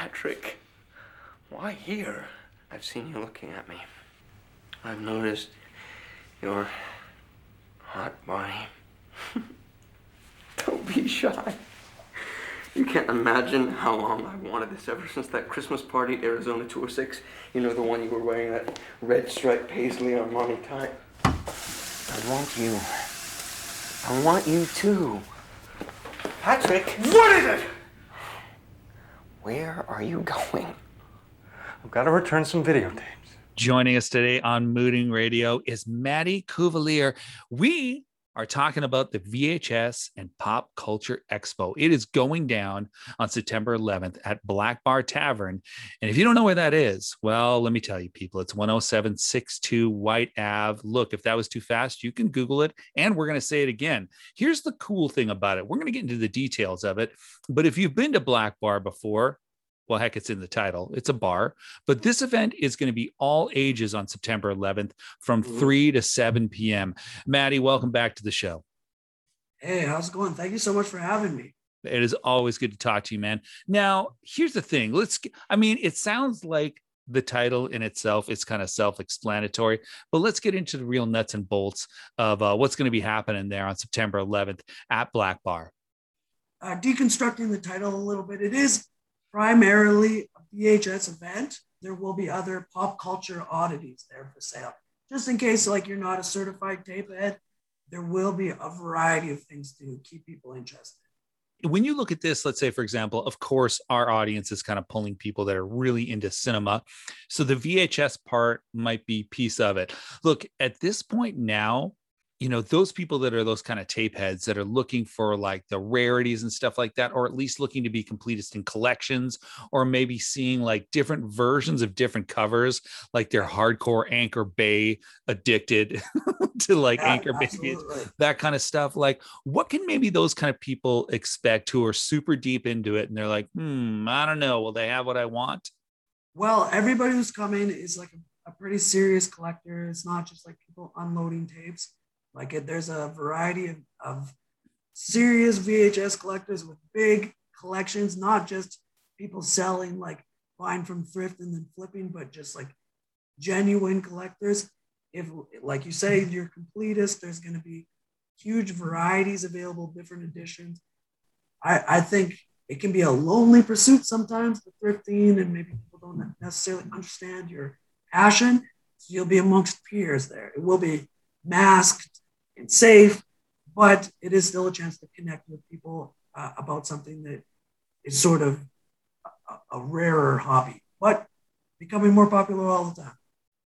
Patrick, why here? I've seen you looking at me. I've noticed your hot body. Don't be shy. You can't imagine how long I've wanted this ever since that Christmas party Arizona 206. You know, the one you were wearing that red striped paisley Armani tie. I want you. I want you too. Patrick! What is it? Where are you going? I've got to return some videotapes. Joining us today on Mooting Radio is Maddie Cuvelier. We are talking about the VHS and Pop Culture Expo. It is going down on September 11th at Black Bar Tavern. And if you don't know where that is, well, let me tell you, people, it's 10762 Whyte Ave. Look, if that was too fast, you can Google it. And we're going to say it again. Here's the cool thing about it we're going to get into the details of it. But if you've been to Black Bar before, well, heck, it's in the title. It's a bar, but this event is going to be all ages on September 11th from 3 to 7 p.m. Maddie, welcome back to the show. Hey, how's it going? Thank you so much for having me. It is always good to talk to you, man. Now, here's the thing. Let's, I mean, it sounds like the title in itself is kind of self-explanatory but let's get into the real nuts and bolts of uh, what's going to be happening there on september 11th at black bar uh, deconstructing the title a little bit it is primarily a VHS event. There will be other pop culture oddities there for sale. Just in case, like you're not a certified tape head, there will be a variety of things to keep people interested. When you look at this, let's say, for example, of course, our audience is kind of pulling people that are really into cinema. So the VHS part might be piece of it. Look, at this point now, you know those people that are those kind of tape heads that are looking for like the rarities and stuff like that or at least looking to be completist in collections or maybe seeing like different versions of different covers like they're hardcore anchor bay addicted to like Yeah, anchor bay that kind of stuff like what can maybe those kind of people expect who are super deep into it and they're like hmm i don't know will they have what i want Well, everybody who's coming is like a, a pretty serious collector. It's not just like people unloading tapes. Like it, there's a variety of, of serious VHS collectors with big collections, not just people selling like buying from thrift and then flipping, but just like genuine collectors. If, like you say, you're completist, there's going to be huge varieties available, different editions. I, I think it can be a lonely pursuit sometimes, the thrifting, and maybe people don't necessarily understand your passion. So you'll be amongst peers there. It will be masked and safe, but it is still a chance to connect with people uh, about something that is sort of a, a rarer hobby, but becoming more popular all the time.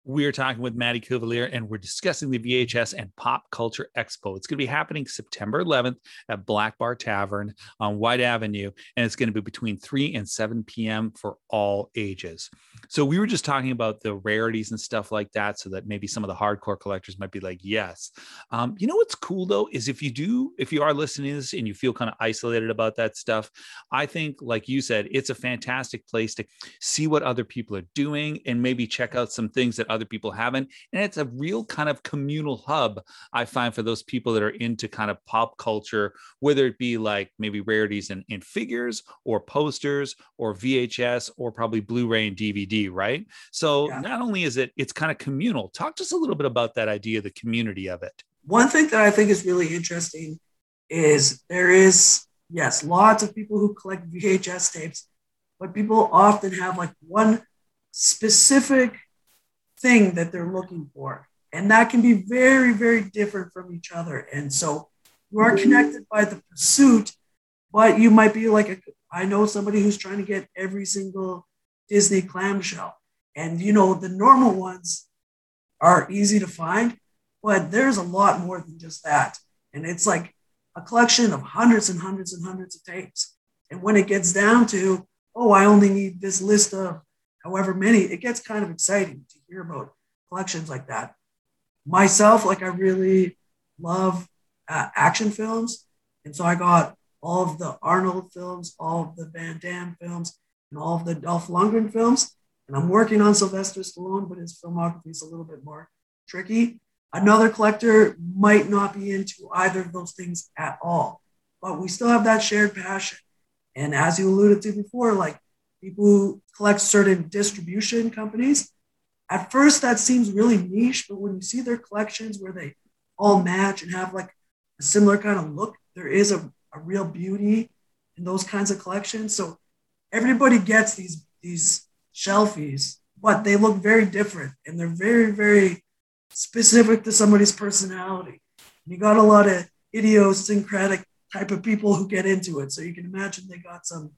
We are talking with Maddie Cuvelier and we're discussing the VHS and Pop Culture Expo. It's going to be happening September 11th at Black Bar Tavern on Whyte Avenue, and it's going to be between 3 and 7 p.m. for all ages. So, we were just talking about the rarities and stuff like that, so that maybe some of the hardcore collectors might be like, yes. Um, you know what's cool though is if you do, if you are listening to this and you feel kind of isolated about that stuff, I think, like you said, it's a fantastic place to see what other people are doing and maybe check out some things that other people haven't. And it's a real kind of communal hub, I find, for those people that are into kind of pop culture, whether it be like maybe rarities in, in figures or posters or VHS or probably Blu-ray and DVD, right? So Yeah. not only is it, it's kind of communal. Talk to us a little bit about that idea, the community of it. One thing that I think is really interesting is there is, yes, lots of people who collect VHS tapes, but people often have like one specific thing that they're looking for. And that can be very, very different from each other. And so you are mm-hmm. connected by the pursuit, but you might be like, a, I know somebody who's trying to get every single Disney clamshell. And, you know, the normal ones are easy to find, but there's a lot more than just that. And it's like a collection of hundreds and hundreds and hundreds of tapes. And when it gets down to, oh, I only need this list of however many, it gets kind of exciting to hear about collections like that. Myself, like I really love uh, action films. And so I got all of the Arnold films, all of the Van Damme films, and all of the Dolph Lundgren films. And I'm working on Sylvester Stallone, but his filmography is a little bit more tricky. Another collector might not be into either of those things at all, but we still have that shared passion. And as you alluded to before, like people who collect certain distribution companies. At first, that seems really niche, but when you see their collections where they all match and have like a similar kind of look, there is a, a real beauty in those kinds of collections. So everybody gets these these shelfies, but they look very different and they're very, very specific to somebody's personality. And you got a lot of idiosyncratic type of people who get into it. So you can imagine they got some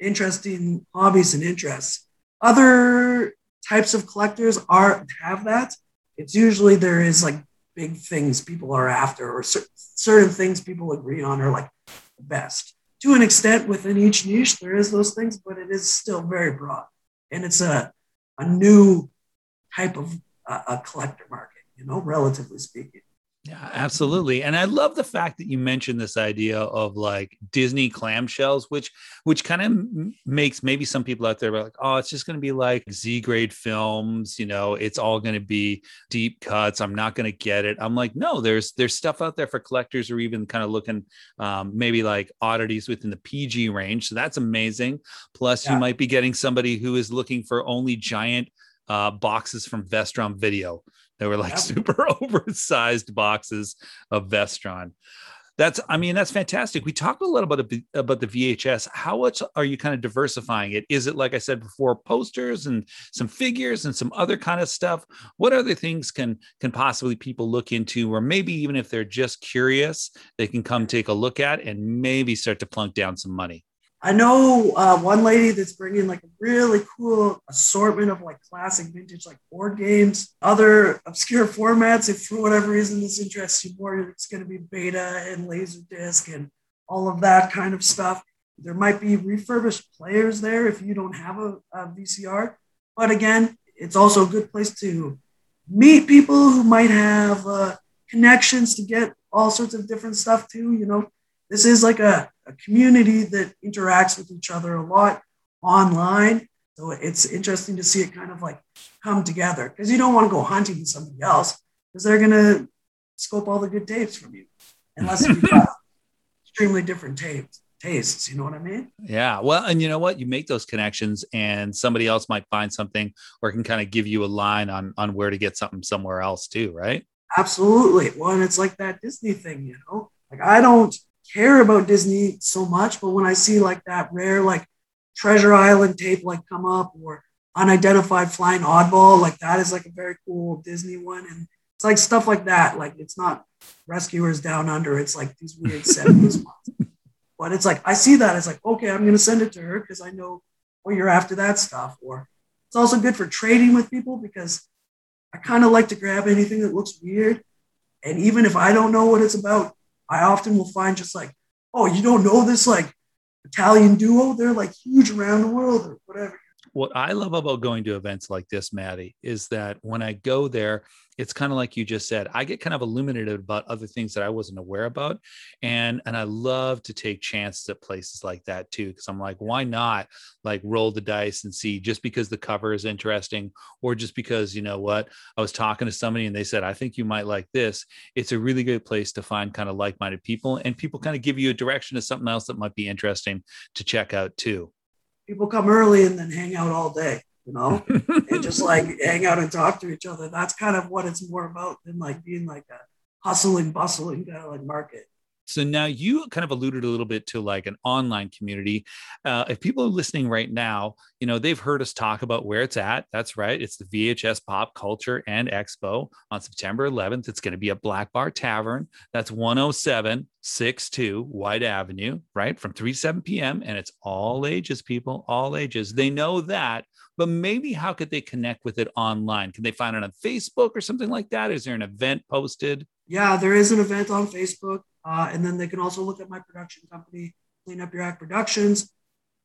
interesting hobbies and interests. Other types of collectors are have that. It's usually there is like big things people are after or cer- certain things people agree on are like the best. To an extent within each niche there is those things, but it is still very broad. And it's a a new type of uh, a collector market, you know, relatively speaking. Yeah, absolutely. And I love the fact that you mentioned this idea of like Disney clamshells, which which kind of makes maybe some people out there like, oh, it's just going to be like Z grade films, you know, it's all going to be deep cuts. I'm not going to get it. I'm like, no, there's there's stuff out there for collectors or even kind of looking um, maybe like oddities within the PG range. So that's amazing. Plus, yeah. you might be getting somebody who is looking for only giant uh, boxes from Vestron Video they were like super oversized boxes of Vestron. That's, I mean, that's fantastic. We talked a little bit about the VHS. How much are you kind of diversifying it? Is it, like I said before, posters and some figures and some other kind of stuff? What other things can can possibly people look into, or maybe even if they're just curious, they can come take a look at and maybe start to plunk down some money? I know uh, one lady that's bringing like a really cool assortment of like classic vintage like board games, other obscure formats. If for whatever reason this interests you more, it's going to be beta and laserdisc and all of that kind of stuff. There might be refurbished players there if you don't have a, a VCR. But again, it's also a good place to meet people who might have uh, connections to get all sorts of different stuff too. You know, this is like a a community that interacts with each other a lot online. So it's interesting to see it kind of like come together because you don't want to go hunting with somebody else because they're going to scope all the good tapes from you unless you've got extremely different tapes tastes. You know what I mean? Yeah. Well, and you know what? You make those connections, and somebody else might find something, or can kind of give you a line on on where to get something somewhere else too, right? Absolutely. Well, and it's like that Disney thing, you know. Like I don't care about Disney so much, but when I see like that rare like Treasure Island tape like come up or unidentified flying oddball, like that is like a very cool Disney one. And it's like stuff like that. Like it's not Rescuers Down Under. It's like these weird 70s ones. But it's like I see that. It's like, okay, I'm gonna send it to her because I know well you're after that stuff. Or it's also good for trading with people because I kind of like to grab anything that looks weird. And even if I don't know what it's about, I often will find just like, oh, you don't know this like Italian duo? They're like huge around the world or whatever what I love about going to events like this, Maddie, is that when I go there, it's kind of like you just said, I get kind of illuminated about other things that I wasn't aware about. And and I love to take chances at places like that too. Cause I'm like, why not like roll the dice and see just because the cover is interesting, or just because, you know what, I was talking to somebody and they said, I think you might like this. It's a really good place to find kind of like-minded people and people kind of give you a direction to something else that might be interesting to check out too people come early and then hang out all day, you know, and just like hang out and talk to each other. That's kind of what it's more about than like being like a hustling, bustling kind of like market. So now you kind of alluded a little bit to like an online community. Uh, if people are listening right now, you know, they've heard us talk about where it's at. That's right. It's the VHS Pop Culture and Expo on September 11th. It's going to be at Black Bar Tavern. That's 10762 Whyte Avenue, right? From 3 to 7 p.m. And it's all ages, people, all ages. They know that but maybe how could they connect with it online? Can they find it on Facebook or something like that? Is there an event posted? Yeah, there is an event on Facebook. Uh, and then they can also look at my production company, Clean Up Your Act Productions,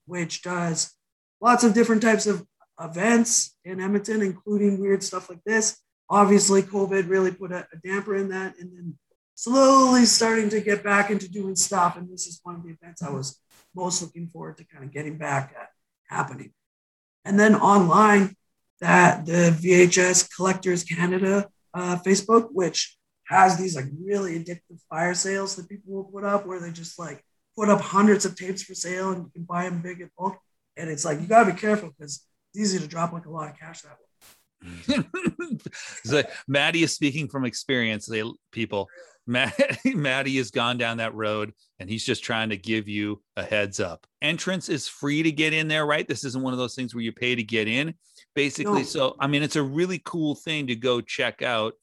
which does lots of different types of events in Edmonton, including weird stuff like this. Obviously, COVID really put a, a damper in that, and then slowly starting to get back into doing stuff. And this is one of the events I was most looking forward to kind of getting back at happening. And then online, that the VHS Collectors Canada uh, Facebook, which has these like really addictive fire sales that people will put up where they just like put up hundreds of tapes for sale and you can buy them big at bulk. and it's like you gotta be careful because it's easy to drop like a lot of cash that way. so Maddie is speaking from experience. They people, Matt, Maddie has gone down that road, and he's just trying to give you a heads up. Entrance is free to get in there, right? This isn't one of those things where you pay to get in, basically. No. So I mean, it's a really cool thing to go check out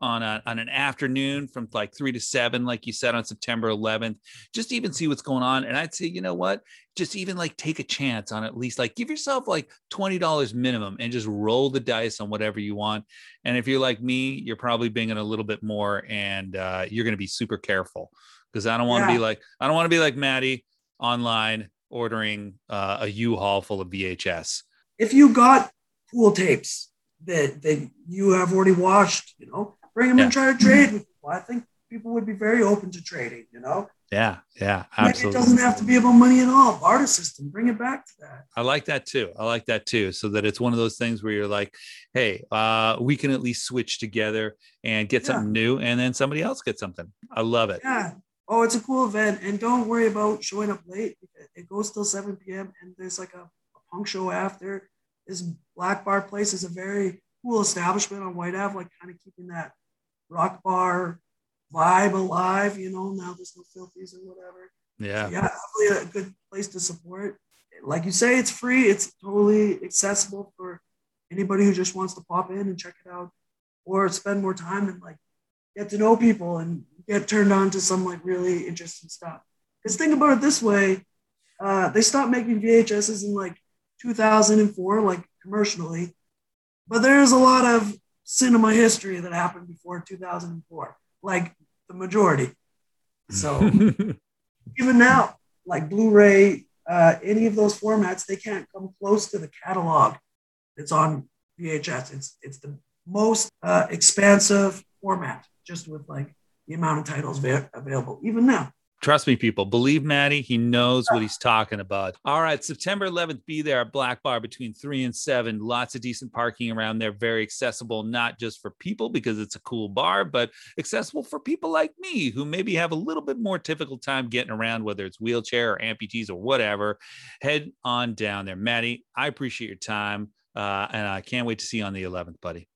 on a, on an afternoon from like three to seven, like you said on September 11th, just even see what's going on. And I'd say, you know what, just even like take a chance on at least like give yourself like $20 minimum and just roll the dice on whatever you want. And if you're like me, you're probably binging a little bit more and uh, you're going to be super careful because I don't want to Yeah. be like, I don't want to be like Maddie online ordering uh, a U-Haul full of VHS. If you got pool tapes that that you have already watched, you know, bring them Yeah. and try to trade with people. I think people would be very open to trading. You know, Yeah, yeah, Maybe it absolutely. doesn't have to be about money at all. Barter system, bring it back to that. I like that too. I like that too. So that it's one of those things where you're like, hey, uh, we can at least switch together and get Yeah. something new, and then somebody else gets something. I love it. Yeah. Oh, it's a cool event, and don't worry about showing up late. It goes till 7 p.m. and there's like a, a punk show after. This Black Bar place is a very cool establishment on Whyte Ave, like kind of keeping that rock bar vibe alive. You know, now there's no filthies or whatever. Yeah. Yeah, definitely a good place to support. Like you say, it's free. It's totally accessible for anybody who just wants to pop in and check it out, or spend more time and like get to know people and get turned on to some like really interesting stuff. Because think about it this way: uh, they stopped making VHSs in like 2004, like commercially, but there's a lot of cinema history that happened before 2004, like the majority. So even now, like Blu-ray, uh, any of those formats, they can't come close to the catalog that's on VHS. It's it's the most uh, expansive format, just with like the amount of titles va- available. Even now, Trust me, people. Believe Maddie. He knows what he's talking about. All right. September 11th, be there at Black Bar between three and seven. Lots of decent parking around there. Very accessible, not just for people because it's a cool bar, but accessible for people like me who maybe have a little bit more difficult time getting around, whether it's wheelchair or amputees or whatever. Head on down there. Maddie, I appreciate your time. Uh, and I can't wait to see you on the 11th, buddy.